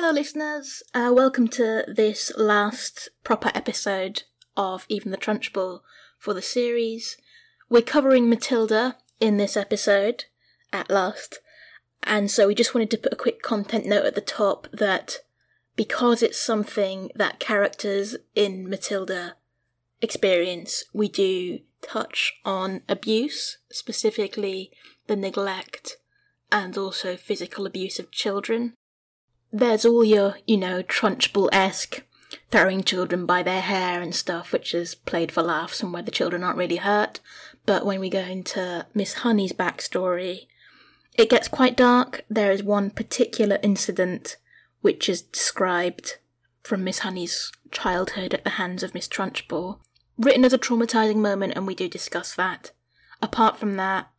Hello, listeners. Uh, welcome to this last proper episode of Even the Trunchbull for the series. We're covering Matilda in this episode, at last, and so we just wanted to put a quick content note at the top that because it's something that characters in Matilda experience, we do touch on abuse, specifically the neglect and also physical abuse of children. There's all your, you know, Trunchbull esque throwing children by their hair and stuff, which is played for laughs and where the children aren't really hurt. But when we go into Miss Honey's backstory, it gets quite dark. There is one particular incident which is described from Miss Honey's childhood at the hands of Miss Trunchbull, written as a traumatizing moment, and we do discuss that. Apart from that,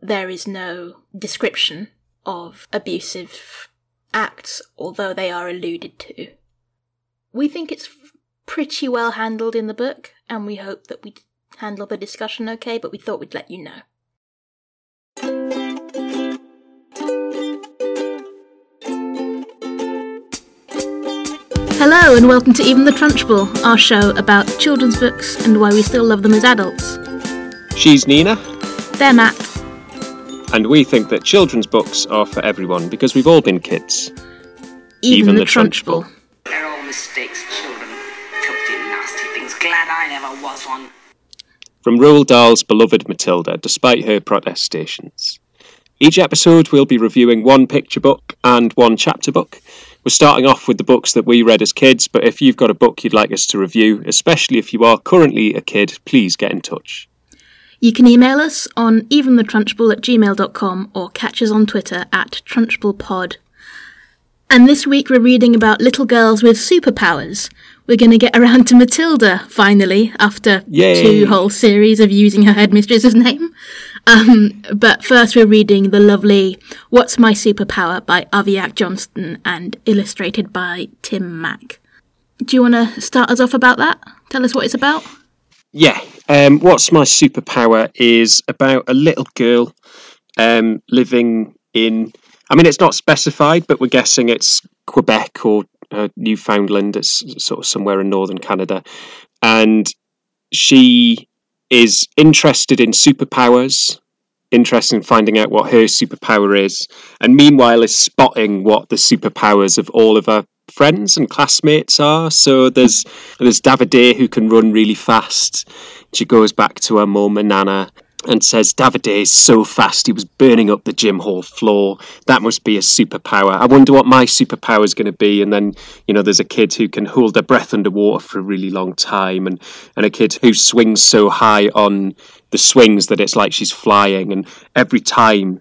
there is no description of abusive acts, although they are alluded to. We think it's pretty well handled in the book, and we hope that we handle the discussion okay, but we thought we'd let you know. Hello, and welcome to Even the Trunchbull, our show about children's books and why we still love them as adults. She's Nina, They're Matt. And we think that children's books are for everyone because we've all been kids. Even, Even the, the Trunchbull. Trunchbull. They're all mistakes, children. Filthy, nasty things. Glad I never was one. From Roald Dahl's beloved Matilda, despite her protestations. Each episode, we'll be reviewing one picture book and one chapter book. We're starting off with the books that we read as kids, but if you've got a book you'd like us to review, especially if you are currently a kid, please get in touch. You can email us on eventhetrunchbull at gmail.com or catch us on Twitter at trunchbullpod. And this week we're reading about little girls with superpowers. We're going to get around to Matilda, finally, after Yay. two whole series of using her headmistress's name. Um, but first we're reading the lovely What's My Superpower by Aviaq Johnston and illustrated by Tim Mack. Do you want to start us off about that? Tell us what it's about? Yeah, um, what's my superpower is about a little girl um, living in. I mean, it's not specified, but we're guessing it's Quebec or uh, Newfoundland. It's sort of somewhere in northern Canada, and she is interested in superpowers. Interested in finding out what her superpower is, and meanwhile is spotting what the superpowers of all of her friends and classmates are. So there's there's Davide who can run really fast. She goes back to her mum and Nana and says, Davide is so fast, he was burning up the gym hall floor. That must be a superpower. I wonder what my superpower is going to be. And then, you know, there's a kid who can hold their breath underwater for a really long time, and, and a kid who swings so high on the swings that it's like she's flying. And every time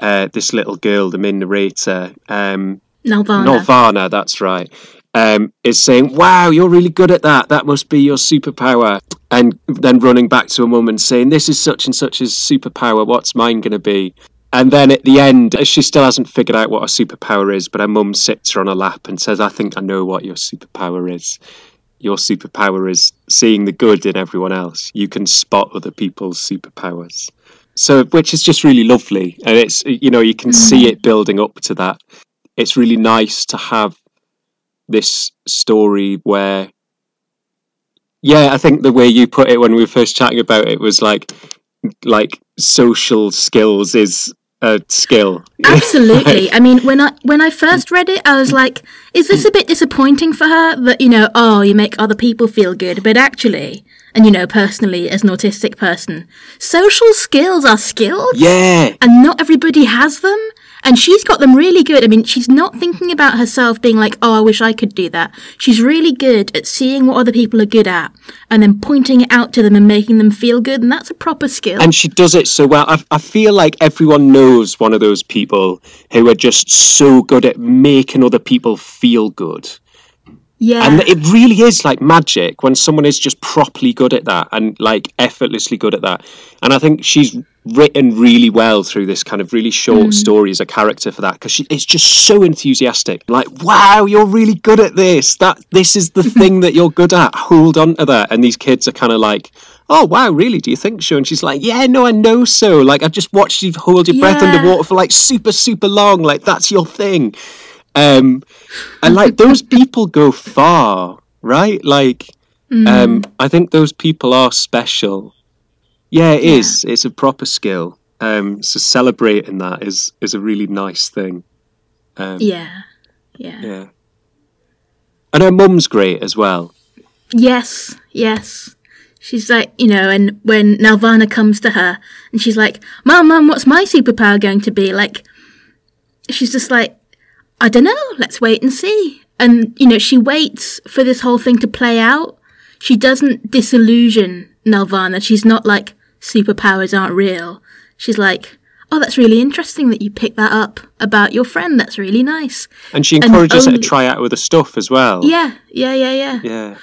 uh, this little girl, the main narrator, um, Nalvana. Nirvana, that's right, um, is saying, Wow, you're really good at that. That must be your superpower. And then running back to a mum and saying, This is such and such a superpower. What's mine going to be? And then at the end, she still hasn't figured out what her superpower is, but her mum sits her on her lap and says, I think I know what your superpower is. Your superpower is seeing the good in everyone else. You can spot other people's superpowers. So, which is just really lovely. And it's, you know, you can see it building up to that it's really nice to have this story where yeah i think the way you put it when we were first chatting about it was like like social skills is a skill Absolutely. I mean, when I when I first read it, I was like, "Is this a bit disappointing for her that you know, oh, you make other people feel good, but actually, and you know, personally, as an autistic person, social skills are skills, yeah and not everybody has them." And she's got them really good. I mean, she's not thinking about herself being like, oh, I wish I could do that. She's really good at seeing what other people are good at and then pointing it out to them and making them feel good. And that's a proper skill. and she does it so well I, I feel like everyone knows one of those people who are just so good at making other people feel good yeah. and it really is like magic when someone is just properly good at that and like effortlessly good at that. And i think she's written really well through this kind of really short mm. story as a character for that because she is just so enthusiastic. Like wow you're really good at this. That this is the thing that you're good at. Hold on to that. And these kids are kind of like oh wow really? Do you think so? And she's like yeah no i know so. Like i just watched you hold your breath underwater for like super super long. Like that's your thing Um, and like those people go far, right? Like, Mm. um, I think those people are special. Yeah, it Yeah. is. It's a proper skill. Um, so celebrating that is is a really nice thing. Um, yeah, yeah, yeah. And her mum's great as well. Yes, yes. She's like, you know, and when Nalvana comes to her and she's like, Mum, Mum, what's my superpower going to be? Like, she's just like, I don't know, let's wait and see. And, you know, she waits for this whole thing to play out. She doesn't disillusion Nalvana. She's not like, superpowers aren't real. She's like, oh, that's really interesting that you picked that up about your friend. That's really nice. And she encourages her only- to try out other stuff as well. Yeah, yeah, yeah, yeah. Yeah.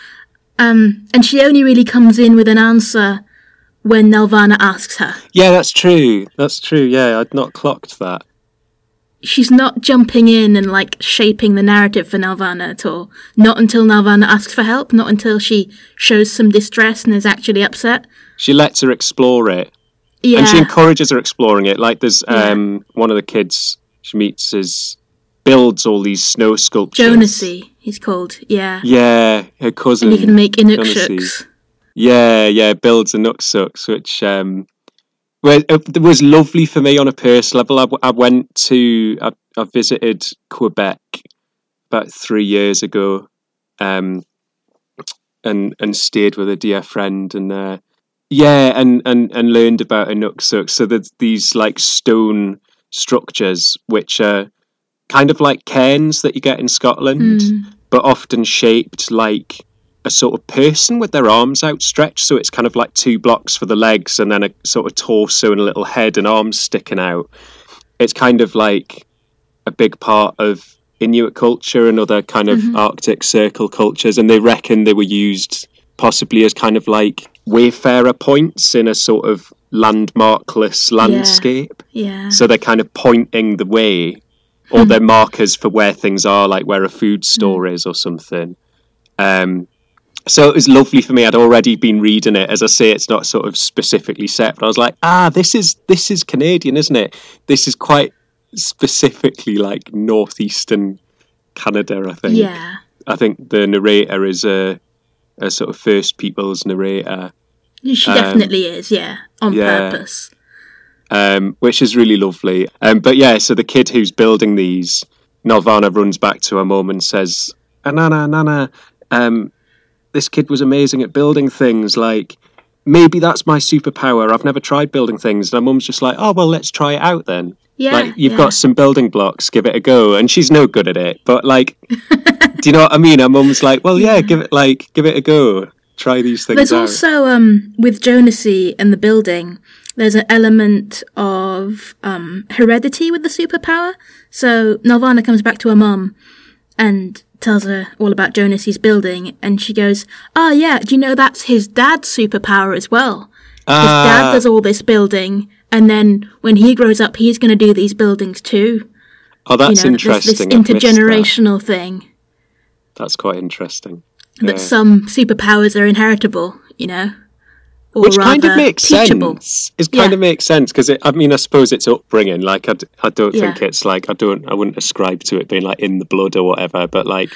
Um, and she only really comes in with an answer when Nelvana asks her. Yeah, that's true. That's true. Yeah, I'd not clocked that. She's not jumping in and like shaping the narrative for Nelvana at all. Not until Nelvana asks for help, not until she shows some distress and is actually upset. She lets her explore it. Yeah. and she encourages her exploring it. Like there's Yeah. um one of the kids she meets is builds all these snow sculptures. Jonasy, he's called. Yeah. Yeah, her cousin. And he can make. Inukshuks. Yeah, yeah, builds a Inukshuks, which um, well, it was lovely for me on a personal level. I, I went to, I, I visited Quebec about three years ago, um, and and stayed with a dear friend, and uh, yeah, and and and learned about Inukshuks. So there's these like stone structures which are kind of like cairns that you get in Scotland Mm. but often shaped like a sort of person with their arms outstretched. So it's kind of like two blocks for the legs and then a sort of torso and a little head and arms sticking out. It's kind of like a big part of Inuit culture and other kind of mm-hmm. Arctic Circle cultures. And they reckon they were used possibly as kind of like wayfarer points in a sort of landmarkless landscape. Yeah. So they're kind of pointing the way, or hmm. they're markers for where things are, like where a food store hmm. is or something. Um, so it was lovely for me. I'd already been reading it. As I say, it's not sort of specifically set, but I was like, ah, this is this is Canadian, isn't it? This is quite specifically like northeastern Canada. I think. yeah. I think the narrator is a, a sort of First Peoples narrator. She Um, definitely is, yeah. On yeah. purpose. um, which is really lovely. Um, but yeah, so the kid who's building these, Nalvana runs back to her mum and says, "Ah, "Nana, Nana, um, this kid was amazing at building things. Like, maybe that's my superpower. I've never tried building things." And my mum's just like, "Oh well, let's try it out then. Yeah. like, you've yeah. got some building blocks. Give it a go." And she's no good at it, but like, do you know what I mean? Her mum's like, "Well, yeah, give it like, give it a go. Try these things There's out." also um with Jonasy and the building, there's an element of um heredity with the superpower. So Nalvana comes back to her mum and tells her all about Jonasy's building, and she goes, "Oh yeah, do you know that's his dad's superpower as well? His dad Ah. does all this building, and then when he grows up, he's going to do these buildings too. oh, that's you know, there's this interesting. I've that. intergenerational thing." That's quite interesting. that Yeah. some superpowers are inheritable, you know, which kind of makes teachable. sense. It kind Yeah. of makes sense because I mean, I suppose it's upbringing. Like, I, d- I don't think it's like I don't, I wouldn't ascribe to it being like in the blood or whatever. But like,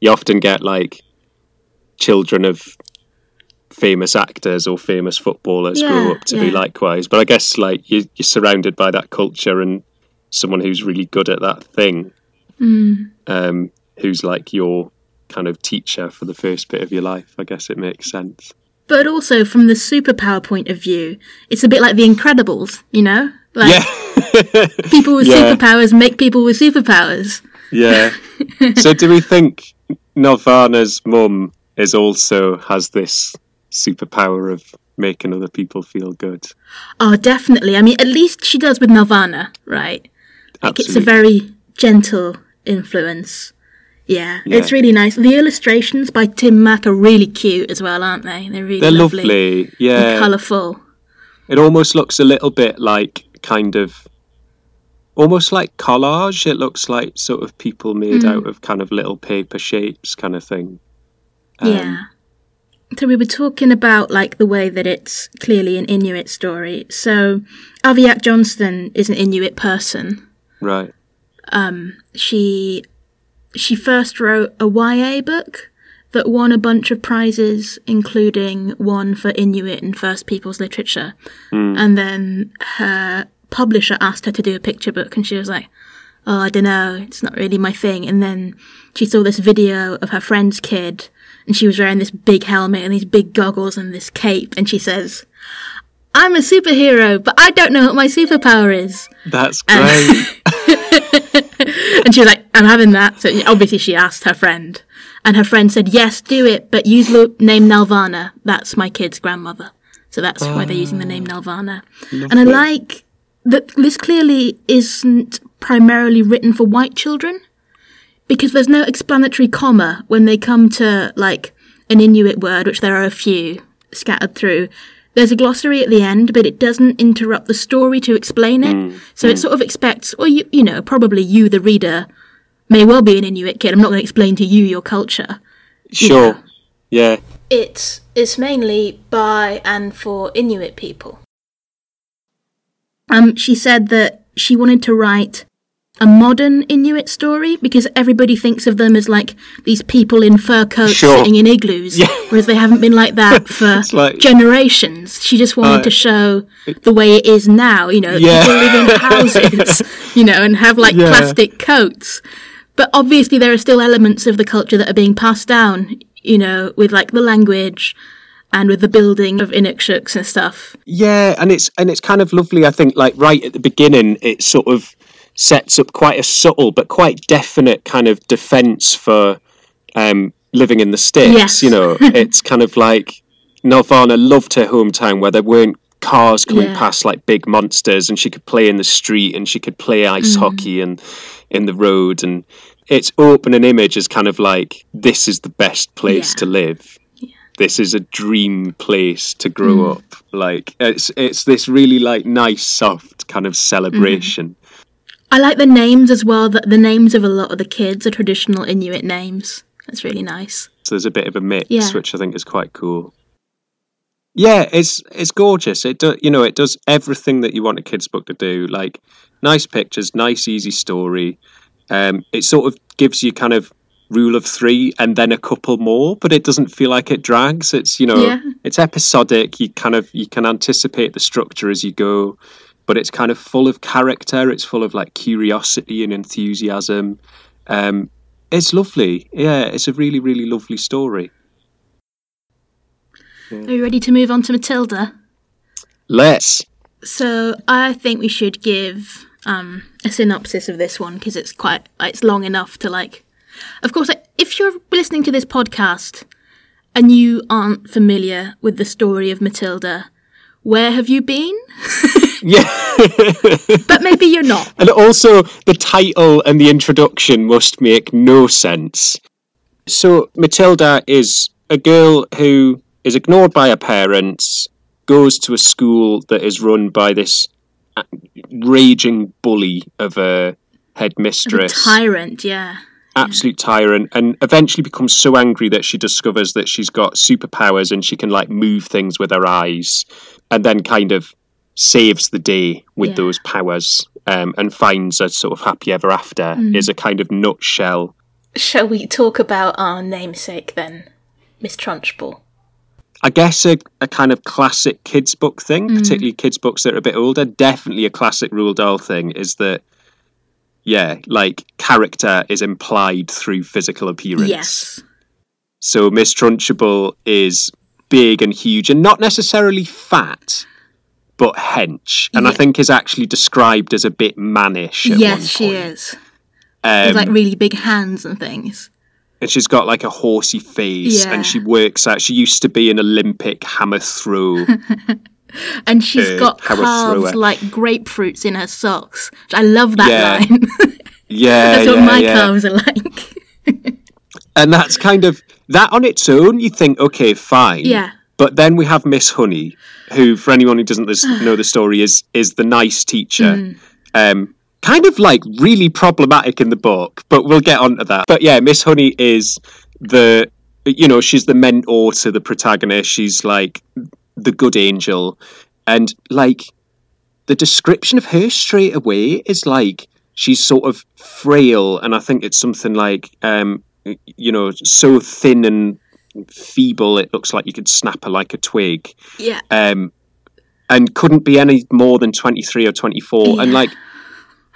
you often get like children of famous actors or famous footballers Yeah, grow up to be likewise. But I guess like you, you're surrounded by that culture and someone who's really good at that thing, Mm. um, who's like your kind of teacher for the first bit of your life. I guess it makes sense. But also from the superpower point of view, it's a bit like the Incredibles, you know, like yeah. people with Yeah. superpowers make people with superpowers. Yeah. so do we think Nirvana's mum is also has this superpower of making other people feel good? Oh, definitely. I mean, at least she does with Nirvana, right? Like it's a very gentle influence. Yeah, Yeah. it's really nice. The illustrations by Tim Mack are really cute as well, aren't they? They're really They're lovely, lovely. Yeah. colourful. It almost looks a little bit like kind of almost like collage. It looks like sort of people made Mm. out of kind of little paper shapes kind of thing. Um, Yeah. So we were talking about like the way that it's clearly an Inuit story. So Aviaq Johnston is an Inuit person. Right. Um, She she first wrote a YA book that won a bunch of prizes, including one for Inuit and First Peoples literature. Hmm. And then her publisher asked her to do a picture book, and she was like, "Oh, I don't know, it's not really my thing." And then she saw this video of her friend's kid, and she was wearing this big helmet and these big goggles and this cape, and she says. I'm a superhero, but I don't know what my superpower is. That's great. And she was like, I'm having that. So obviously she asked her friend. And her friend said, yes, do it, but use the name Nalvana. That's my kid's grandmother. So that's why they're using the name ah, Nalvana. And I like that this clearly isn't primarily written for white children because there's no explanatory comma when they come to like an Inuit word, which there are a few scattered through. There's a glossary at the end, but it doesn't interrupt the story to explain it. Hmm, so it hmm. sort of expects, or you, you know, probably you, the reader, may well be an Inuit kid. I'm not going to explain to you your culture. Sure. Yeah. It's it's mainly by and for Inuit people. Um, she said that she wanted to write a modern Inuit story because everybody thinks of them as like these people in fur coats Sure. sitting in igloos, Yeah. whereas they haven't been like that for like- generations. She just wanted Uh, to show the way it is now. You know, Yeah. people live in houses, you know, and have like Yeah. plastic coats. But obviously, there are still elements of the culture that are being passed down. You know, with like the language and with the building of Inukshuks and stuff. Yeah, and it's and it's kind of lovely. I think, like right at the beginning, it sort of sets up quite a subtle but quite definite kind of defence for um, living in the sticks. Yes. You know, it's kind of like Nelvana loved her hometown where there weren't cars coming Yeah. past like big monsters, and she could play in the street and she could play ice hockey and in the road and. Its open an image as kind of like this is the best place Yeah. to live this is a dream place to grow Mm. up. Like it's it's this really like nice, soft kind of celebration. I like the names as well. That the names of a lot of the kids are traditional Inuit names. That's really nice. So there's a bit of a mix, Yeah. which I think is quite cool. Yeah, it's it's gorgeous. It do, you know it does everything that you want a kids book to do. Like nice pictures, nice easy story. Um, it sort of gives you kind of rule of three and then a couple more, but it doesn't feel like it drags. It's you know Yeah. it's episodic. You kind of you can anticipate the structure as you go, but it's kind of full of character. It's full of like curiosity and enthusiasm. Um, it's lovely. Yeah, it's a really really lovely story. Are you ready to move on to Matilda? Let's. So I think we should give um, a synopsis of this one because it's quite it's long enough to like. Of course, if you're listening to this podcast and you aren't familiar with the story of Matilda, where have you been? Yeah. But maybe you're not. and also, the title and the introduction must make no sense. So, Matilda is a girl who is ignored by her parents, goes to a school that is run by this raging bully of a headmistress. Tyrant, yeah. absolute tyrant and eventually becomes so angry that she discovers that she's got superpowers and she can like move things with her eyes and then kind of saves the day with Yeah. those powers um, and finds a sort of happy ever after Mm. is a kind of nutshell Shall we talk about our namesake then, Miss Trunchbull? I guess a, a kind of classic kids book thing, Mm. particularly kids books that are a bit older. Definitely a classic Roald Dahl thing is that, yeah, like character is implied through physical appearance. Yes. So Miss Trunchbull is big and huge and not necessarily fat, but hench. And I think is actually described as a bit mannish. Yes, she is. Um, With like really big hands and things. And she's got like a horsey face Yeah. and she works out. She used to be an Olympic hammer throw. And she's Uh, got calves like grapefruits in her socks. I love that Yeah. line. Yeah, That's what yeah, my calves are like. And that's kind of that on its own. You think, okay, fine. Yeah. But then we have Miss Honey, who, for anyone who doesn't know the story, is is the nice teacher. Mm. Um, kind of like really problematic in the book, but we'll get onto that. But yeah, Miss Honey is the you know she's the mentor to the protagonist. She's like the good angel, and like the description of her straight away is like she's sort of frail, and I think it's something like um, you know so thin and feeble it looks like you could snap her like a twig. Yeah. Um, and couldn't be any more than 23 or 24 and like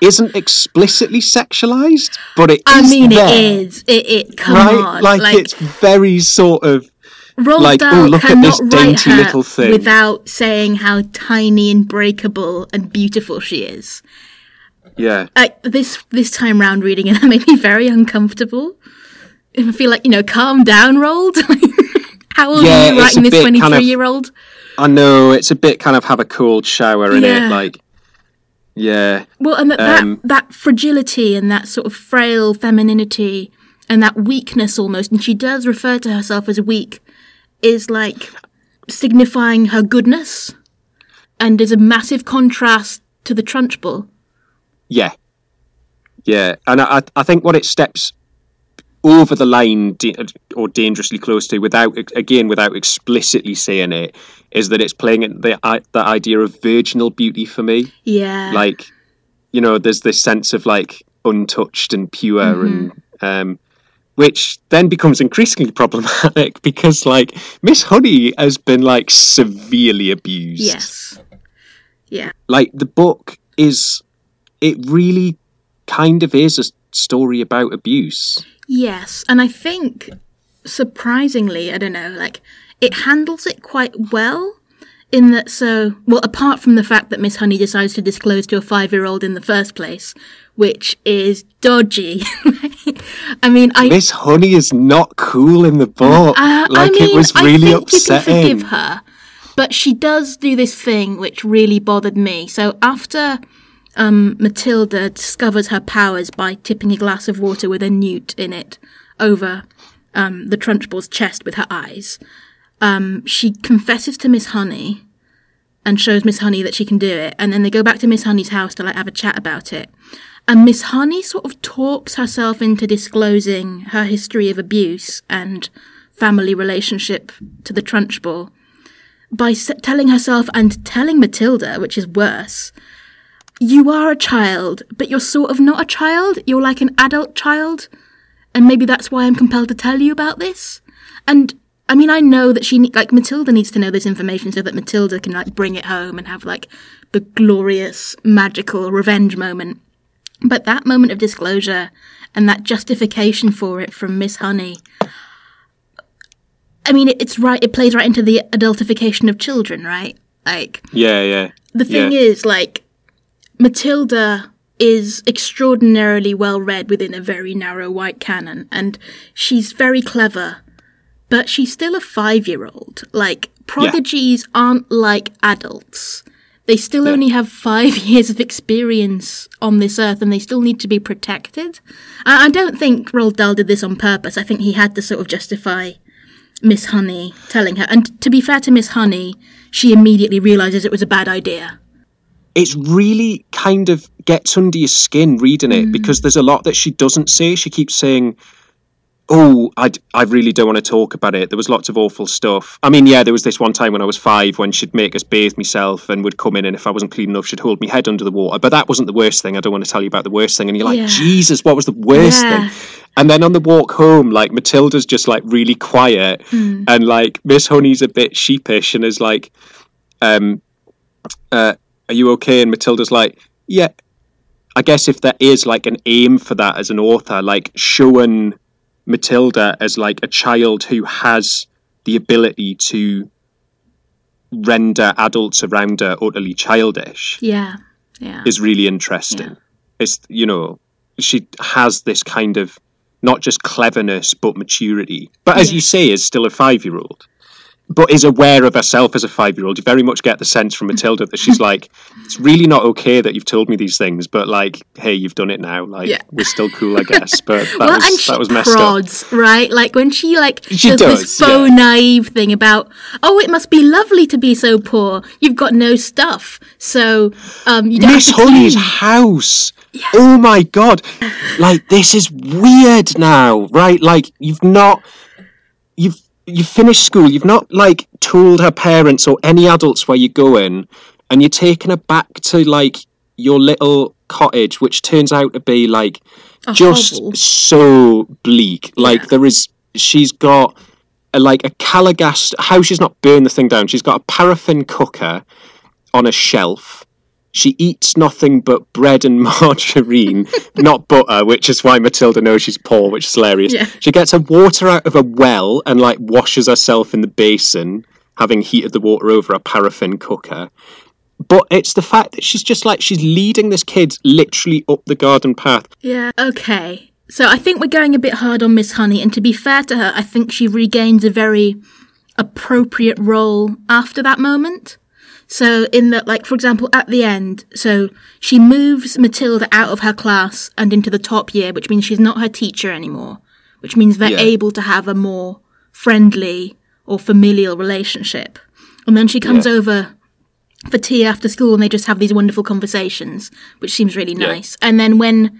isn't explicitly sexualized but it is I mean, there, it is. It, it come right on. like, it's very sort of Roald like, oh, Dahl "Ooh, look at this dainty little thing." without saying how tiny and breakable and beautiful she is. yeah Like this this time round, reading it, that made me very uncomfortable. I feel like you know, calm down, Roald. how old Yeah, are you writing this bit kind of- twenty-three year old? i know it's a bit kind of have a cold shower in Yeah. it like yeah. Well, and that, Um, that that fragility and that sort of frail femininity and that weakness almost, and she does refer to herself as weak, is like signifying her goodness, and is a massive contrast to the Trunchbull. Yeah, yeah, and I, I think what it steps over the line or dangerously close to, without again without explicitly saying it, is that it's playing at the the idea of virginal beauty for me. Yeah, Like, you know, there's this sense of like untouched and pure, Mm-hmm. and um, which then becomes increasingly problematic because like Miss Honey has been like severely abused. Yes, yeah, like the book is it really kind of is a story about abuse yes, and I think surprisingly, I don't know, like it handles it quite well. In that, so well, apart from the fact that Miss Honey decides to disclose to a five-year-old in the first place, which is dodgy. I mean, I miss honey is not cool in the book Uh, like I mean, it was I really think you can upsetting forgive her, but she does do this thing which really bothered me. So after um, Matilda discovers her powers by tipping a glass of water with a newt in it over um, the Trunchbull's chest with her eyes, um, she confesses to Miss Honey and shows Miss Honey that she can do it, and then they go back to Miss Honey's house to like have a chat about it. And Miss Honey sort of talks herself into disclosing her history of abuse and family relationship to the Trunchbull by telling herself and telling Matilda, which is worse, you are a child, but you're sort of not a child. You're like an adult child. And maybe that's why I'm compelled to tell you about this. And I mean, I know that she, like, Matilda needs to know this information so that Matilda can, like, bring it home and have, like, the glorious, magical revenge moment. But that moment of disclosure and that justification for it from Miss Honey, I mean, it, it's right, it plays right into the adultification of children, right? Like, yeah yeah the thing Yeah. is, like, Matilda is extraordinarily well read within a very narrow white canon, and she's very clever, but she's still a five year old. Like, prodigies aren't like adults. They still Yeah. only have five years of experience on this earth and they still need to be protected. I, I don't think Roald Dahl did this on purpose. I think he had to sort of justify Miss Honey telling her. And to be fair to Miss Honey, she immediately realizes it was a bad idea. It's really kind of gets under your skin reading Mm. it because there's a lot that she doesn't say she keeps saying oh I really don't want to talk about it there was lots of awful stuff i mean yeah there was this one time when i was five when she'd make us bathe myself and would come in and if i wasn't clean enough she'd hold my head under the water but that wasn't the worst thing i don't want to tell you about the worst thing and you're like Yeah. jesus what was the worst Yeah. thing and then on the walk home like matilda's just like really quiet Mm. and like miss honey's a bit sheepish and is like um uh are you okay and matilda's like yeah I guess if there is like an aim for that as an author, like showing Matilda as like a child who has the ability to render adults around her utterly childish Yeah. Yeah. is really interesting. It's you know, she has this kind of not just cleverness but maturity. But as you say, is still a five year old. But is aware of herself as a five year old. You very much get the sense from Matilda that she's like, it's really not okay that you've told me these things, but like, hey, you've done it now. Like, Yeah. we're still cool, I guess. But that well, was and she that was messed up. prods, right? Like when she like She does, does, this faux yeah. naive thing about, oh, it must be lovely to be so poor. You've got no stuff, so um, you don't Miss Honey's clean." house. Oh my god! Like this is weird now, right? Like you've not, you've you've finished school. You've not like told her parents or any adults where you're going, and you're taking her back to like your little cottage, which turns out to be like A just hovel. so bleak. Like Yeah. there is, she's got a, like a Calor gas. How she's not burned the thing down? She's got a paraffin cooker on a shelf. She eats nothing but bread and margarine, not butter, which is why Matilda knows she's poor, which is hilarious. Yeah. She gets her water out of a well and like washes herself in the basin, having heated the water over a paraffin cooker. But it's the fact that she's just like she's leading this kid literally up the garden path. Yeah. Okay. So I think we're going a bit hard on Miss Honey, and to be fair to her, I think she regains a very appropriate role after that moment. So in that, like for example, at the end, so she moves Matilda out of her class and into the top year, which means she's not her teacher anymore. Which means they're Yeah. able to have a more friendly or familial relationship. And then she comes Yeah. over for tea after school and they just have these wonderful conversations, which seems really Yeah. nice. And then when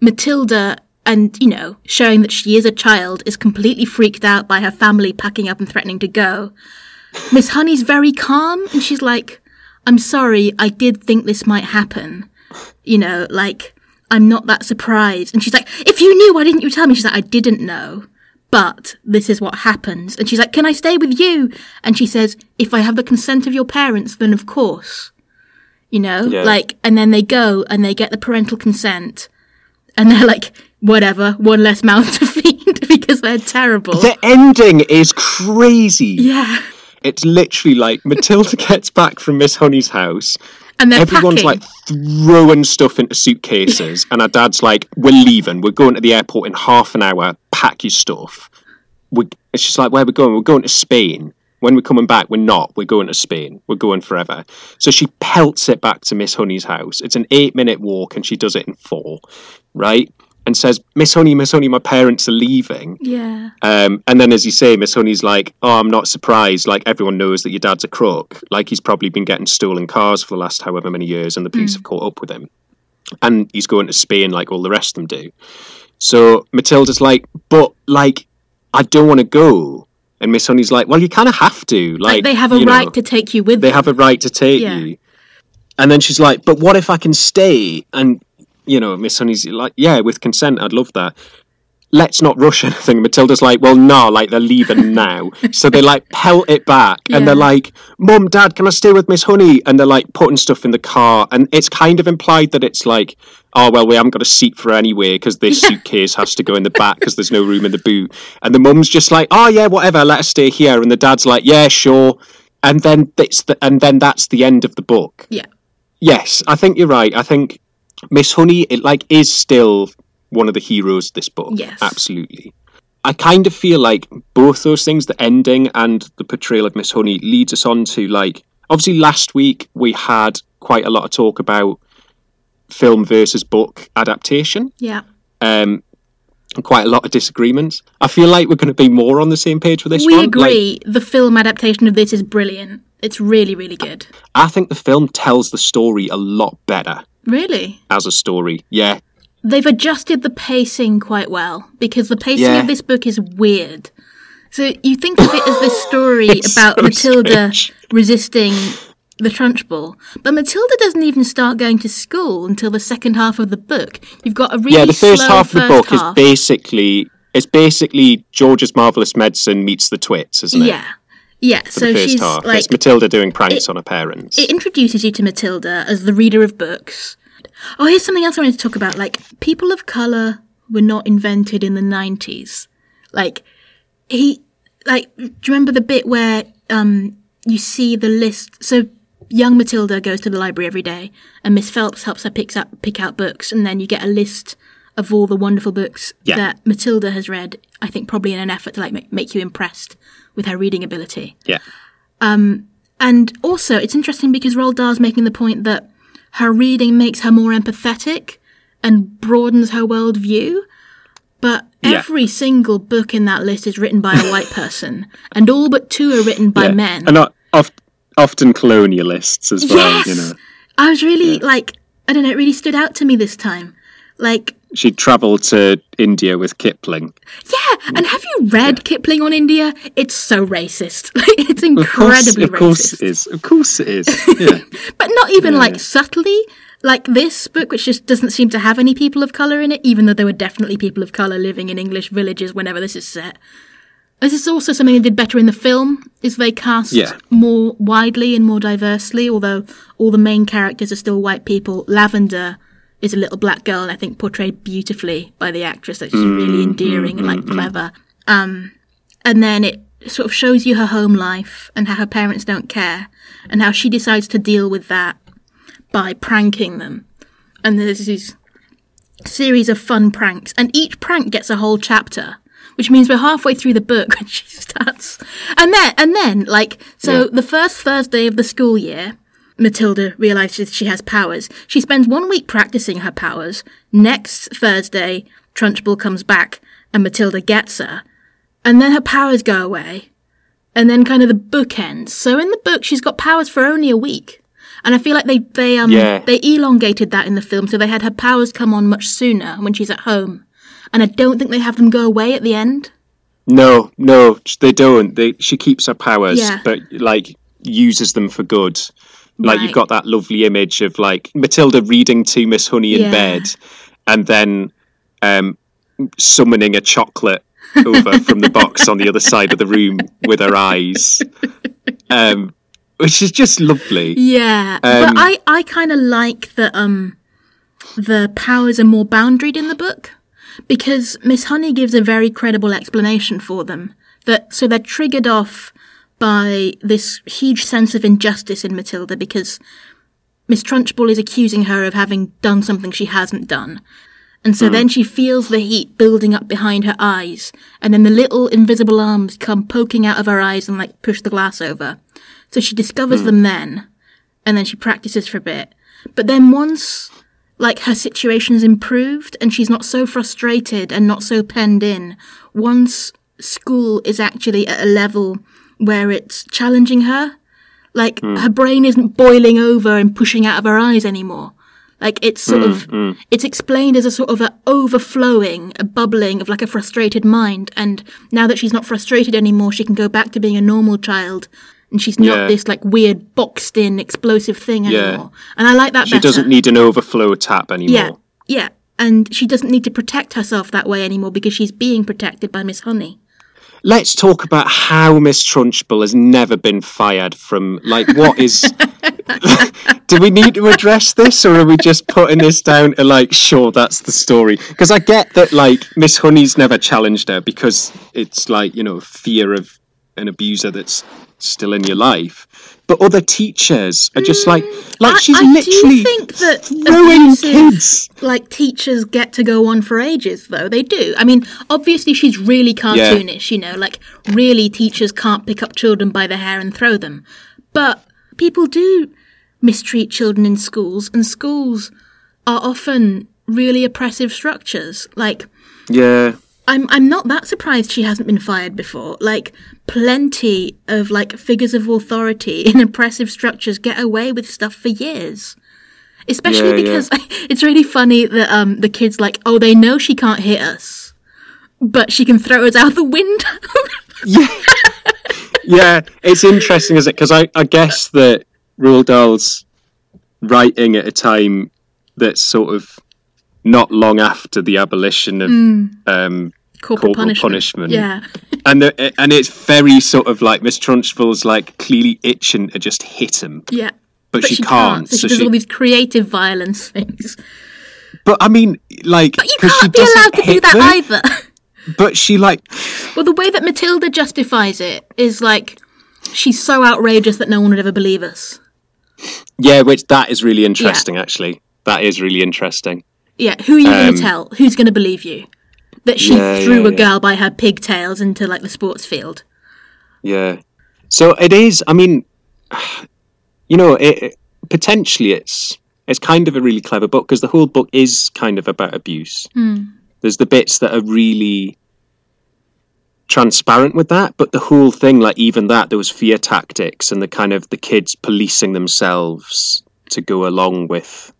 Matilda and, you know, showing that she is a child, is completely freaked out by her family packing up and threatening to go, Miss Honey's very calm and she's like, I'm sorry, I did think this might happen. You know, like, I'm not that surprised. And she's like, if you knew, why didn't you tell me? She's like, I didn't know. But this is what happens. And she's like, Can I stay with you? And she says, If I have the consent of your parents, then of course. You know? Yeah. Like, and then they go and they get the parental consent. And they're like, Whatever, one less mouth to feed because they're terrible. The ending is crazy. yeah. It's literally like Matilda gets back from Miss Honey's house. And Everyone's packing. like throwing stuff into suitcases, and her dad's like, "We're leaving. We're going to the airport in half an hour. Pack your stuff." We, it's just like, "Where we're we going? We're going to Spain." When we're coming back, we're not. We're going to Spain. We're going forever. So she pelts it back to Miss Honey's house. It's an eight minute walk, and she does it in four, right? And says, "Miss Honey, Miss Honey, my parents are leaving." yeah. Um, and then, as you say, Miss Honey's like, "Oh, I'm not surprised. Like everyone knows that your dad's a crook. Like he's probably been getting stolen cars for the last however many years, and the police have caught up with him. And he's going to Spain like all the rest of them do. So Matilda's like, but like, I don't want to go. And Miss Honey's like, well, you kind of have to. Like, Like, they have a you know, right to take you with them. they them. have a right to take Yeah. you. And then she's like, but what if I can stay? And, you know, Miss Honey's like, yeah, with consent, I'd love that. Let's not rush anything. Matilda's like, well, no, like they're leaving now. so they like pelt it back and they're like, Mum, Dad, can I stay with Miss Honey? And they're like putting stuff in the car. And it's kind of implied that it's like, oh, well, we haven't got a seat for her anyway because this suitcase has to go in the back because there's no room in the boot. And the mum's just like, oh, yeah, whatever, let us stay here. And the dad's like, yeah, sure. And then it's the, and then that's the end of the book. Yeah. Yes, I think you're right. I think Miss Honey, it like is still one of the heroes of this book. Yes. absolutely. I kind of feel like both those things, the ending and the portrayal of Miss Honey, leads us on to like obviously last week we had quite a lot of talk about film versus book adaptation. Yeah. Um, and quite a lot of disagreements. I feel like we're going to be more on the same page with this we one. Like, agree the film adaptation of this is brilliant. It's really, really good. I think the film tells the story a lot better Really? as a story. Yeah, They've adjusted the pacing quite well because the pacing Yeah. of this book is weird. So you think of it as this story about so Matilda strange. resisting the Trunchbull, but Matilda doesn't even start going to school until the second half of the book. You've got a really yeah. The first half of the book is basically it's basically George's marvelous medicine meets the twits, isn't it? yeah, yeah. So she's half, like it's Matilda doing pranks it- on her parents. it introduces you to Matilda as the reader of books. Oh, here's something else I wanted to talk about. Like, people of color were not invented in the 90s. Like, he, like, do you remember the bit where, um, you see the list? So, young Matilda goes to the library every day, and Miss Phelps helps her picks up, pick out books, and then you get a list of all the wonderful books Yeah. that Matilda has read, I think probably in an effort to, like, make, make you impressed with her reading ability. yeah, um, And also, it's interesting because Roald Dahl's making the point that her reading makes her more empathetic and broadens her worldview. But Yeah. every single book in that list is written by a white person, and all but two are written by yeah. men. and not often colonialists as well. yes! You know, I was really like, I don't know, it really stood out to me this time. Like, she travelled to India with Kipling. yeah, and have you read Kipling on India? It's so racist. It's Of course, incredibly of course racist. it is. Of course it is. Yeah. but not even like subtly. like this book, which just doesn't seem to have any people of colour in it, even though there were definitely people of colour living in English villages whenever this is set. This is also something they did better in the film, is they cast Yeah. more widely and more diversely, although all the main characters are still white people. Lavender is a little black girl, and I think portrayed beautifully by the actress. That she's really mm-hmm, endearing and like mm-hmm, mm-hmm. clever. Um, and then it sort of shows you her home life and how her parents don't care, and how she decides to deal with that by pranking them. And there's these series of fun pranks, and each prank gets a whole chapter, which means we're halfway through the book when she starts. And then, and then, like, so Yeah. the first Thursday of the school year, Matilda realizes she has powers. She spends one week practicing her powers. Next Thursday, Trunchbull comes back and Matilda gets her. And then her powers go away. And then kind of the book ends. So in the book, she's got powers for only a week. And I feel like they, they, um, Yeah. they elongated that in the film. So they had her powers come on much sooner when she's at home. And I don't think they have them go away at the end. No, no, they don't. They she keeps her powers, Yeah. but like uses them for good. Like Right. you've got that lovely image of like Matilda reading to Miss Honey in Yeah. bed, and then um, summoning a chocolate over from the box on the other side of the room with her eyes, um, which is just lovely. Yeah, Um, but I, I kind of like that um the powers are more boundaried in the book because Miss Honey gives a very credible explanation for them. That so they're triggered off by this huge sense of injustice in Matilda because Miss Trunchbull is accusing her of having done something she hasn't done. And so hmm. then she feels the heat building up behind her eyes, and then the little invisible arms come poking out of her eyes and like push the glass over. So she discovers hmm. them then, and then she practices for a bit. But then once like her situation's improved and she's not so frustrated and not so penned in, once school is actually at a level where it's challenging her, like hmm. her brain isn't boiling over and pushing out of her eyes anymore. Like it's sort hmm, of, hmm. it's explained as a sort of a overflowing, a bubbling of like a frustrated mind. And now that she's not frustrated anymore, she can go back to being a normal child. And she's not Yeah. this like weird boxed in explosive thing Yeah. anymore. And I like that She better. doesn't need an overflow tap anymore. Yeah, yeah. And she doesn't need to protect herself that way anymore because she's being protected by Miss Honey. Let's talk about how Miss Trunchbull has never been fired from. Like, what is? Do we need to address this, or are we just putting this down to like, sure, that's the story? Because I get that, like, Miss Honey's never challenged her because it's like you know fear of an abuser that's still in your life. But other teachers are just like, hmm. like I- she's I do literally think that throwing abusive- kids. Like teachers get to go on for ages, though they do. I mean, obviously she's really cartoonish, you know, like really teachers can't pick up children by the hair and throw them. But people do mistreat children in schools, and schools are often really oppressive structures. Like Yeah, I'm I'm not that surprised she hasn't been fired before. Like plenty of like figures of authority in oppressive structures get away with stuff for years. Especially Yeah, yeah. because it's really funny that um the kids like, oh they know she can't hit us. But she can throw us out the window. yeah, Yeah, it's interesting, is it? Because I, I guess that Roald Dahl's writing at a time that's sort of not long after the abolition of um, Corporal, Corporal punishment. punishment. Yeah. and the, and it's very sort of like Miss Trunchbull's like clearly itching to just hit him, Yeah. but, she, can't. So she does all these creative violence things. but I mean, like, But you she can't be allowed to do that them, either. But she like, Well, the way that Matilda justifies it is like she's so outrageous that no one would ever believe us. yeah, which that is really interesting. Actually, that is really interesting. Yeah, who are you going Um, to tell? Who's going to believe you? That she Yeah, threw yeah, a yeah. girl by her pigtails into like the sports field. Yeah. So it is. I mean, you know, it, it- potentially it's it's kind of a really clever book because the whole book is kind of about abuse. Hmm. There's the bits that are really transparent with that, but the whole thing, like even that, there was fear tactics and the kind of the kids policing themselves to go along with,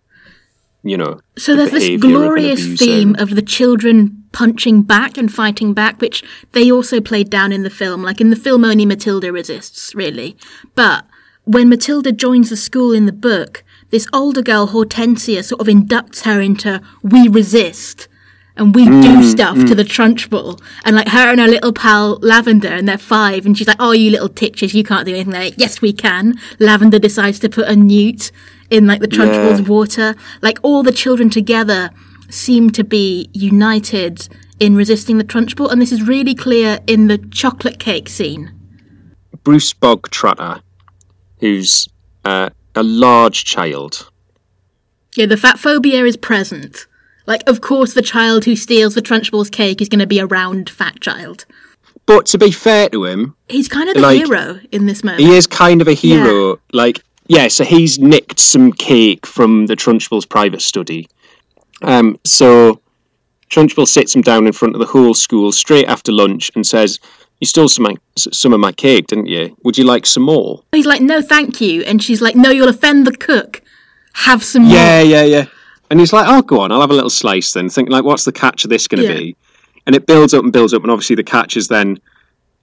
you know. So the there's this glorious theme of the children punching back and fighting back, which they also played down in the film. Like in the film, only Matilda resists, really. But when Matilda joins the school in the book, this older girl, Hortensia, sort of inducts her into we resist and we do mm, stuff to mm. the Trunchbull. And like her and her little pal Lavender, and they're five, and she's like, Oh, you little titches, you can't do anything. They're like, yes, we can. Lavender decides to put a newt in like the Trunchbull's Yeah. water. Like all the children together seem to be united in resisting the Trunchbull, and this is really clear in the chocolate cake scene. Bruce Bogtrotter, who's uh, a large child. Yeah, the fat phobia is present. Like, of course, the child who steals the Trunchbull's cake is going to be a round, fat child. But to be fair to him, He's kind of the Like, hero in this moment. he is kind of a hero. Like, yeah, so he's nicked some cake from the Trunchbull's private study. Um, so Trunchbull sits him down in front of the whole school straight after lunch and says, "You stole some of my, some of my cake, didn't you? Would you like some more?" He's like, no, thank you. And she's like, no, you'll offend the cook. Have some more. Yeah, yeah, yeah. And he's like, "Oh, go on, I'll have a little slice then." Thinking like, "What's the catch of this going to Yeah. be?" And it builds up and builds up, and obviously the catch is then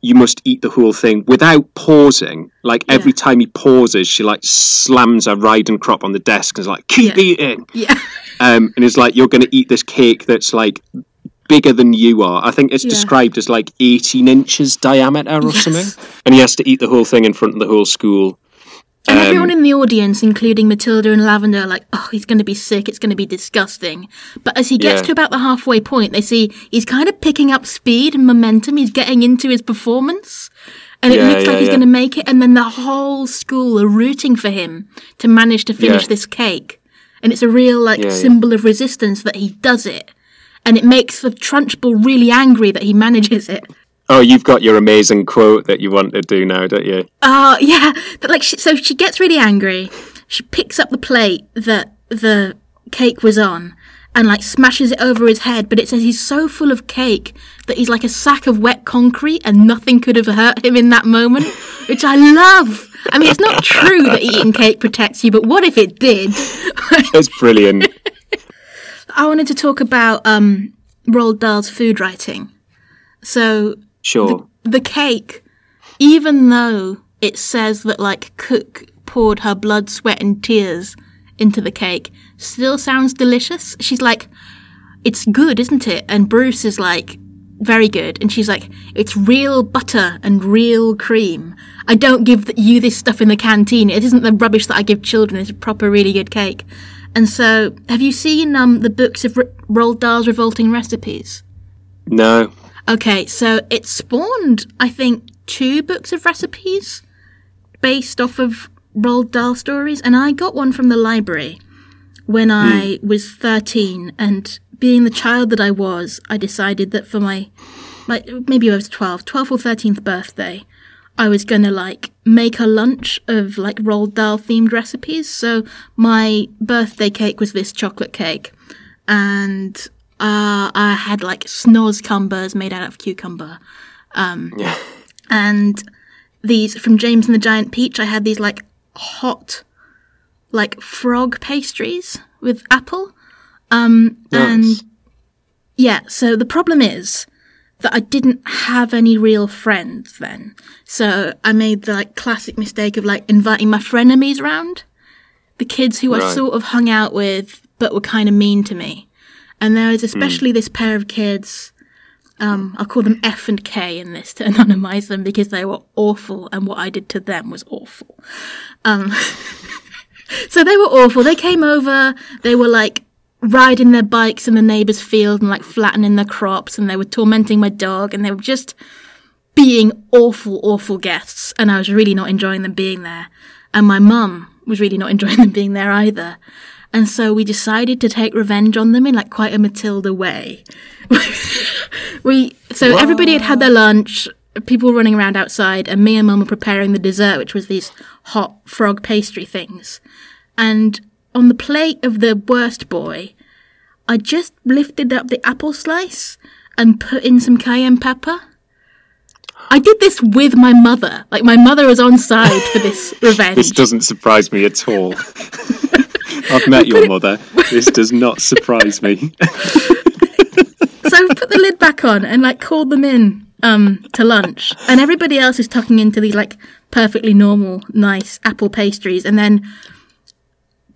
you must eat the whole thing without pausing. Like every Yeah. time he pauses, she like slams a riding crop on the desk and is like, "Keep Yeah. eating." Yeah. Um, and is like, "You're going to eat this cake that's like." Bigger than you are. I think it's Yeah. described as like 18 inches diameter or Yes. something. And he has to eat the whole thing in front of the whole school. And Um, everyone in the audience, including Matilda and Lavender, are like, oh, he's going to be sick. It's going to be disgusting. But as he gets Yeah. to about the halfway point, they see he's kind of picking up speed and momentum. He's getting into his performance. And it Yeah, looks yeah, like he's going to make it. And then the whole school are rooting for him to manage to finish this cake. And it's a real, like, symbol of resistance that he does it. And it makes the Trunchbull really angry that he manages it. Oh, you've got your amazing quote that you want to do now, don't you? Oh yeah, but like she, so she gets really angry. She picks up the plate that the cake was on and like smashes it over his head. But it says he's so full of cake that he's like a sack of wet concrete, and nothing could have hurt him in that moment, which I love. I mean, it's not true that eating cake protects you, but what if it did? It's brilliant. I wanted to talk about um, Roald Dahl's food writing. So Sure. the cake, even though it says that like Cook poured her blood, sweat, and tears into the cake, still sounds delicious. She's like, "It's good, isn't it?" And Bruce is like, "Very good," and she's like, "It's real butter and real cream. I don't give you this stuff in the canteen. It isn't the rubbish that I give children. It's a proper, really good cake." And so, have you seen um, the books of R- Roald Dahl's revolting recipes? No. Okay, so it spawned, I think, two books of recipes based off of Roald Dahl stories, and I got one from the library when hmm. I was 13, and being the child that I was, I decided that for my, like, maybe I was 12, 12th or 13th birthday, I was gonna, like, make a lunch of, like, Roald Dahl themed recipes. So my birthday cake was this chocolate cake, and uh, I had like snozzcumbers made out of cucumber. Yeah. And these from James and the Giant Peach, I had these like hot, like frog pastries with apple. Um, and yeah, so the problem is that I didn't have any real friends then. So I made the like classic mistake of like inviting my frenemies round. The kids who I sort of hung out with but were kind of mean to me. And there was especially this pair of kids, um, I'll call them F and K in this to anonymize them because they were awful and what I did to them was awful. Um, so they were awful. They came over, they were like riding their bikes in the neighbour's field and like flattening their crops and they were tormenting my dog and they were just being awful, awful guests and I was really not enjoying them being there. And my mum was really not enjoying them being there either. And so we decided to take revenge on them in like quite a Matilda way. we so everybody had had their lunch, people were running around outside, and me and mum were preparing the dessert, which was these hot frog pastry things. And on the plate of the worst boy, I just lifted up the apple slice and put in some cayenne pepper. I did this with my mother. Like my mother was on side for this revenge. This doesn't surprise me at all. I've met your mother. This does not surprise me. so I put the lid back on and like called them in um to lunch and everybody else is tucking into these like perfectly normal nice apple pastries and then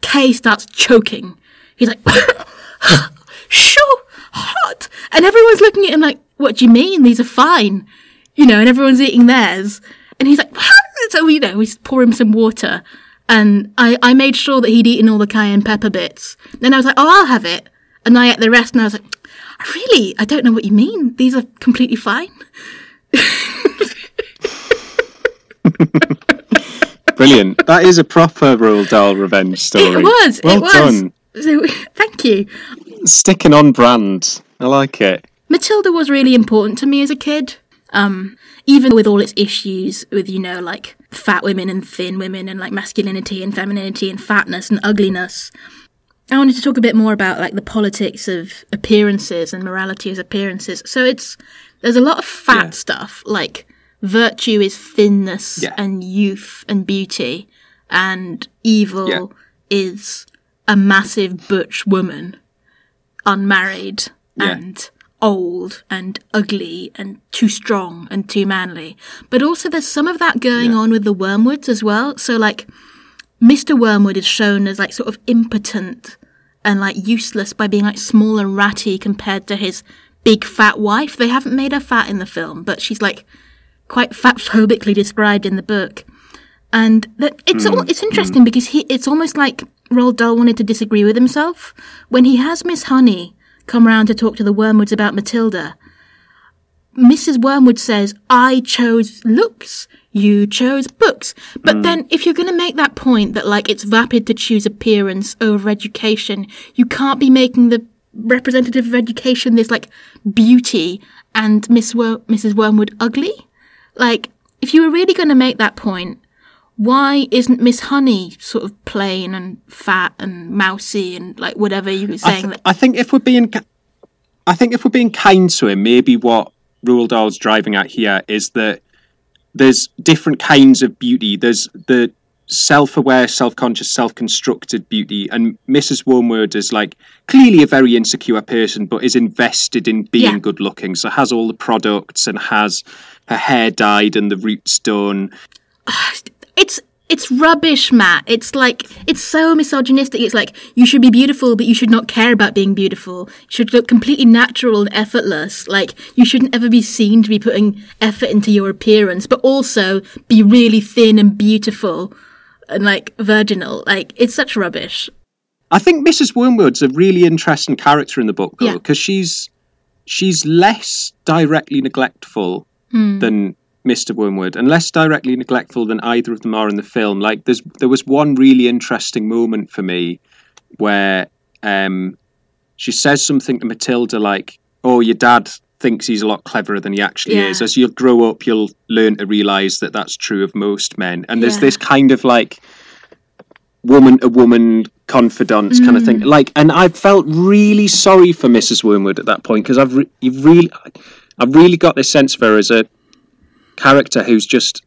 Kay starts choking. He's like, so hot. And everyone's looking at him like, what do you mean? These are fine. You know, and everyone's eating theirs. And he's like, so, you know, he's pouring some water. And I, I made sure that he'd eaten all the cayenne pepper bits. Then I was like, oh, I'll have it. And I ate the rest and I was like, really? I don't know what you mean. These are completely fine. Brilliant. That is a proper Roald Dahl revenge story. It was. Well it was. done. So, thank you. Sticking on brand. I like it. Matilda was really important to me as a kid. Um, even with all its issues with, you know, like fat women and thin women and like masculinity and femininity and fatness and ugliness. I wanted to talk a bit more about like the politics of appearances and morality as appearances. So it's there's a lot of fat Yeah. stuff like virtue is thinness Yeah. and youth and beauty, and evil Yeah. is a massive butch woman, unmarried and old and ugly and too strong and too manly. But also there's some of that going on with the Wormwoods as well. So like Mr. Wormwood is shown as like sort of impotent and like useless by being like small and ratty compared to his big fat wife. They haven't made her fat in the film, but she's like quite fat phobically described in the book. And that it's hmm. all, it's hmm. interesting because he it's almost like Roald Dahl wanted to disagree with himself when he has Miss Honey come round to talk to the Wormwoods about Matilda. Mrs. Wormwood says, I chose looks, you chose books. But hmm. then, if you're going to make that point that, like, it's vapid to choose appearance over education, you can't be making the representative of education this, like, beauty and Miss Wor- Mrs. Wormwood ugly. Like, if you were really going to make that point, why isn't Miss Honey sort of plain and fat and mousy and, like, whatever you were I, saying? th- that, I think if we're being, I think if we're being kind to him, maybe what Roald Dahl's driving at here is that there's different kinds of beauty. There's the self-aware, self-conscious, self-constructed beauty, and Mrs. Wormwood is like clearly a very insecure person, but is invested in being Yeah. good-looking. So has all the products and has her hair dyed and the roots done. it's it's rubbish, Matt. It's like it's so misogynistic. It's like you should be beautiful, but you should not care about being beautiful. You should look completely natural and effortless. Like you shouldn't ever be seen to be putting effort into your appearance, but also be really thin and beautiful and like virginal. Like it's such rubbish. I think Mrs. Wormwood's a really interesting character in the book, though, Yeah. because she's she's less directly neglectful Hmm. than Mr. Wormwood, and less directly neglectful than either of them are in the film. Like, there's there was one really interesting moment for me where um, she says something to Matilda like, "Oh, your dad." Thinks he's a lot cleverer than he actually Yeah. is. As you'll grow up, you'll learn to realize that that's true of most men. And there's Yeah. this kind of like woman to woman confidant kind of thing. Like, and I felt really sorry for Mrs. Wormwood at that point because I've re- you've really, I've really got this sense of her as a character who's just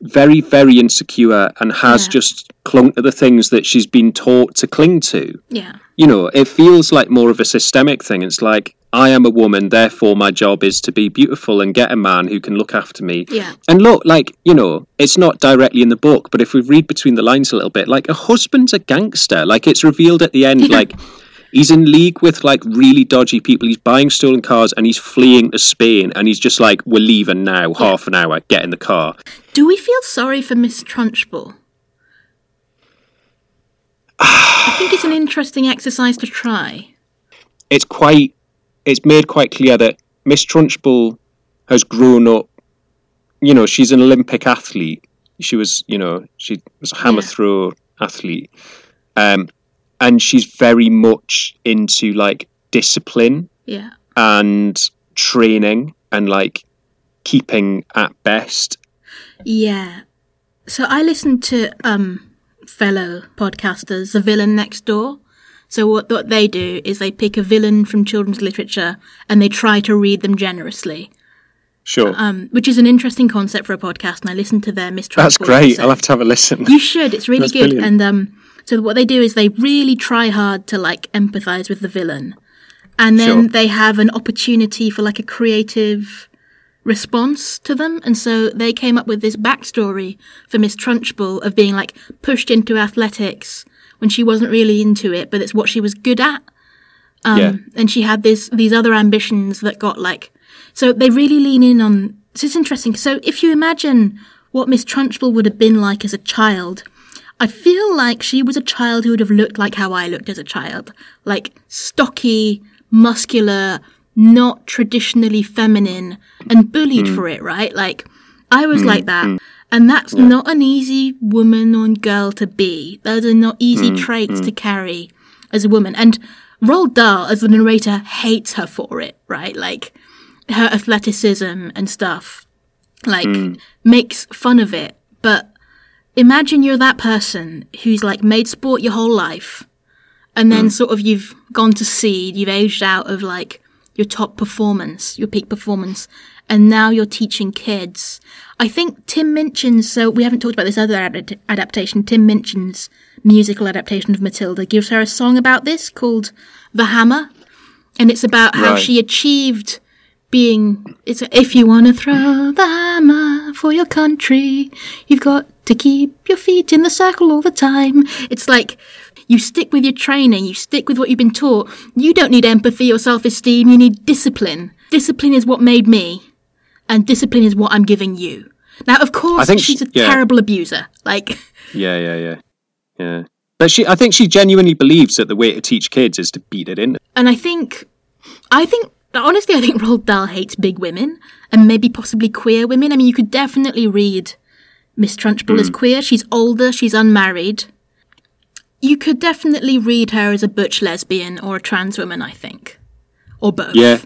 very, very insecure and has Yeah. just clung to the things that she's been taught to cling to. Yeah. You know, it feels like more of a systemic thing. It's like I am a woman, therefore my job is to be beautiful and get a man who can look after me. Yeah. And look, like, you know, it's not directly in the book, but if we read between the lines a little bit, like a husband's a gangster. Like it's revealed at the end, Yeah. like he's in league with like really dodgy people. He's buying stolen cars and he's fleeing to Spain and he's just like, We're leaving now, half an hour, get in the car. Do we feel sorry for Miss Trunchbull? I think it's an interesting exercise to try. It's quite it's made quite clear that Miss Trunchbull has grown up you know, she's an Olympic athlete. She was, you know, she was a hammer Yeah. throw athlete. Um and she's very much into like discipline Yeah. and training and like keeping at best. Yeah. So I listened to um fellow podcasters, The Villain Next Door. So what what they do is they pick a villain from children's literature and they try to read them generously. Sure. Um, which is an interesting concept for a podcast, and I listened to their mistrust. That's great. episode. I'll have to have a listen. You should. It's really That's good. brilliant. And um, so what they do is they really try hard to like empathize with the villain, and then Sure. they have an opportunity for like a creative response to them. And so they came up with this backstory for Miss Trunchbull of being like pushed into athletics when she wasn't really into it, but it's what she was good at. Um, Yeah. And she had this these other ambitions that got like so they really lean in on. So it's interesting. So if you imagine what Miss Trunchbull would have been like as a child, I feel like she was a child who would have looked like how I looked as a child, like stocky, muscular, not traditionally feminine, and bullied hmm. for it. Right? Like I was hmm. like that. Hmm. And that's not an easy woman or girl to be. Those are not easy traits to carry as a woman. And Roald Dahl, as the narrator, hates her for it, right? Like her athleticism and stuff, like makes fun of it. But imagine you're that person who's like made sport your whole life, and then mm. sort of you've gone to seed, you've aged out of like your top performance, your peak performance, and now you're teaching kids. I think Tim Minchin's, so we haven't talked about this other adapt- adaptation, Tim Minchin's musical adaptation of Matilda gives her a song about this called The Hammer. And it's about how Right. she achieved being, it's a, if you want to throw the hammer for your country, you've got to keep your feet in the circle all the time. It's like, you stick with your training, you stick with what you've been taught. You don't need empathy or self esteem, you need discipline. Discipline is what made me, and discipline is what I'm giving you. Now, of course, I think she's she- a yeah. terrible abuser. Like, Yeah, yeah, yeah, yeah. But she, I think she genuinely believes that the way to teach kids is to beat it in. and I think, I think, honestly, I think Roald Dahl hates big women and maybe possibly queer women. I mean, you could definitely read Miss Trunchbull is hmm. queer. She's older, she's unmarried. You could definitely read her as a butch lesbian or a trans woman, I think. Or both. Yeah,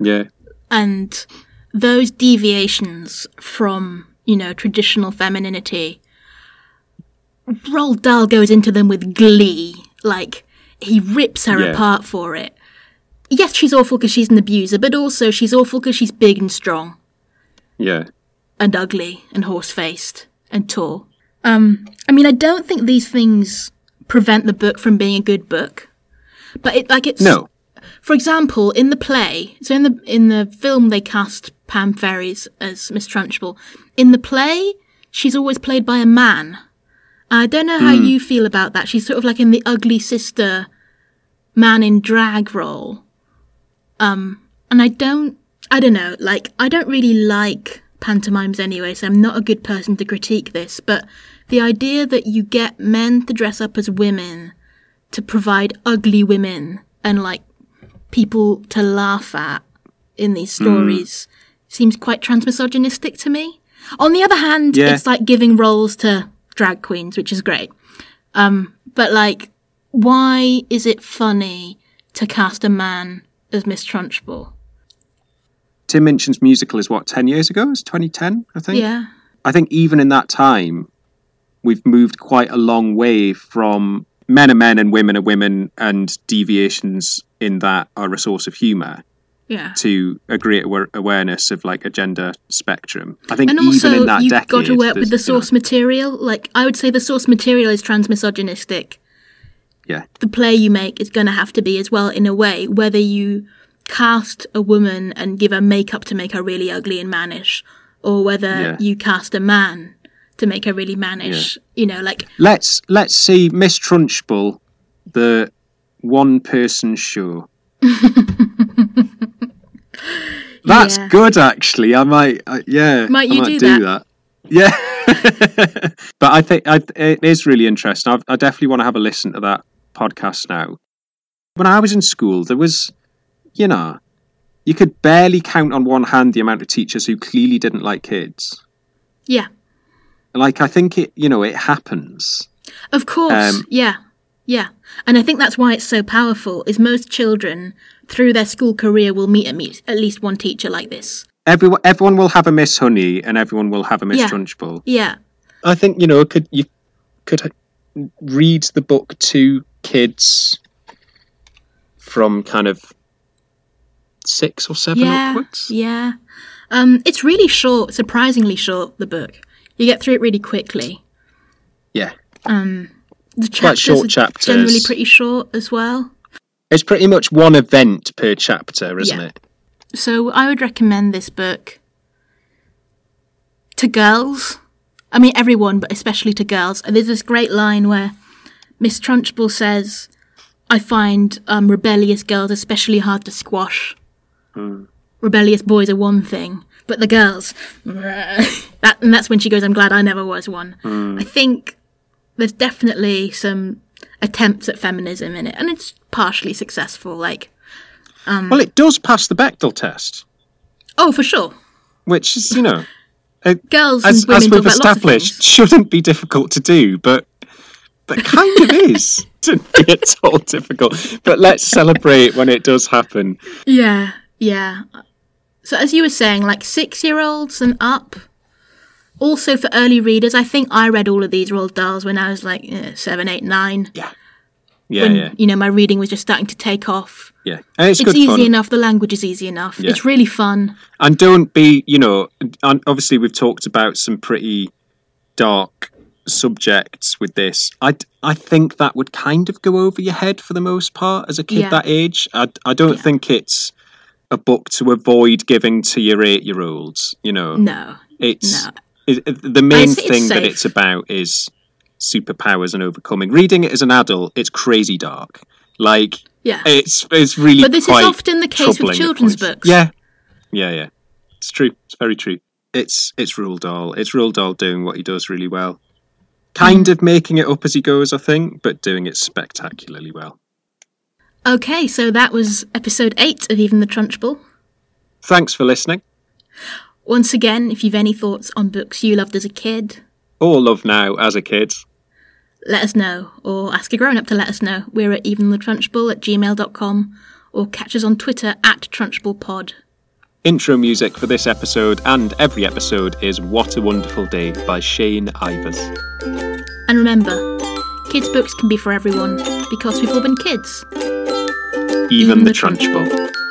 yeah, and those deviations from you know traditional femininity Roald Dahl goes into them with glee like he rips her Yeah. apart for it yes she's awful because she's an abuser but also she's awful because she's big and strong yeah. And ugly and horse-faced and tall um i mean i don't think these things prevent the book from being a good book but it like it's No, for example, in the play, so in the in the film they cast Pam Ferris as Miss Trunchbull. In the play, she's always played by a man. I don't know how you feel about that. She's sort of like in the ugly sister man in drag role. Um, and I don't, I don't know, like, I don't really like pantomimes anyway, so I'm not a good person to critique this, but the idea that you get men to dress up as women to provide ugly women and like people to laugh at in these stories seems quite transmisogynistic to me. On the other hand, Yeah. it's like giving roles to drag queens, which is great. Um, but like, why is it funny to cast a man as Miss Trunchbull? Tim Minchin's musical is what ten years ago? It's 2010, I think. Yeah. I think even in that time, we've moved quite a long way from men are men and women are women, and deviations in that are a source of humour Yeah. to a greater awareness of like a gender spectrum. I think And even also, in that decade, you've decade, got to work with the there's, you know, source material. Like, I would say the source material is transmisogynistic. yeah, the play you make is going to have to be as well in a way whether you cast a woman and give her makeup to make her really ugly and mannish or whether Yeah. you cast a man to make her really mannish you know like let's let's see Miss Trunchbull, the one person show. That's Yeah. good, actually. I might, uh, yeah, Might I you might do that. Yeah, but I think I, it is really interesting. I've, I definitely want to have a listen to that podcast now. When I was in school, there was, you know, you could barely count on one hand the amount of teachers who clearly didn't like kids. yeah Like I think it, you know, it happens. of course Um, yeah yeah and i think that's why it's so powerful is most children through their school career will meet at, meet at least one teacher like this Everyone, everyone will have a Miss Honey, and everyone will have a Miss Yeah. Trunchbull. yeah I think you know could you could read the book to kids from kind of six or seven yeah upwards. yeah um it's really short surprisingly short the book you get through it really quickly Yeah, Um, the Quite chapters short are chapters. generally pretty short as well. it's pretty much one event per chapter, isn't Yeah. it? So I would recommend this book to girls. I mean, everyone, but especially to girls. And there's this great line where Miss Trunchbull says, I find um, rebellious girls especially hard to squash. Hmm. Rebellious boys are one thing, but the girls, that, and that's when she goes, I'm glad I never was one. Hmm. I think there's definitely some attempts at feminism in it, and it's partially successful. Like, um, Well, it does pass the Bechdel test, oh, for sure. which is, you know, Girls as, and women as we've established, shouldn't be difficult to do, but but kind of is be at all difficult. But let's celebrate when it does happen. Yeah, yeah. So as you were saying, like six year olds and up. Also for early readers, I think I read all of these Roald Dahls when I was like eh, seven, eight, nine. Yeah, when yeah, you know my reading was just starting to take off. yeah. And it's, It's easy fun. enough. The language is easy enough. Yeah. It's really fun. And don't be, you know, and obviously we've talked about some pretty dark subjects with this. I, I think that would kind of go over your head for the most part as a kid Yeah. that age. I, I don't Yeah. think it's a book to avoid giving to your eight year olds. You know, No, it's no. it, the main It's- it's thing that it's about is superpowers and overcoming. Reading it as an adult, it's crazy dark. Like Yeah. it's it's really. But this is often the case with children's books. Yeah, yeah, yeah. It's true. It's very true. It's it's Roald Dahl. It's Roald Dahl doing what he does really well. Kind mm-hmm. of making it up as he goes, I think, but doing it spectacularly well. Okay, so that was episode eight of Even the Trunchbull. Thanks for listening. Once again, if you've any thoughts on books you loved as a kid, Or love now as a kid. let us know, or ask a grown up to let us know. We're at eventhetrunchbull at gmail.com, or catch us on Twitter at trunchbullpod. Intro music for this episode and every episode is What a Wonderful Day by Shane Ivers. And remember, kids' books can be for everyone, because we've all been kids even the Trunchbull.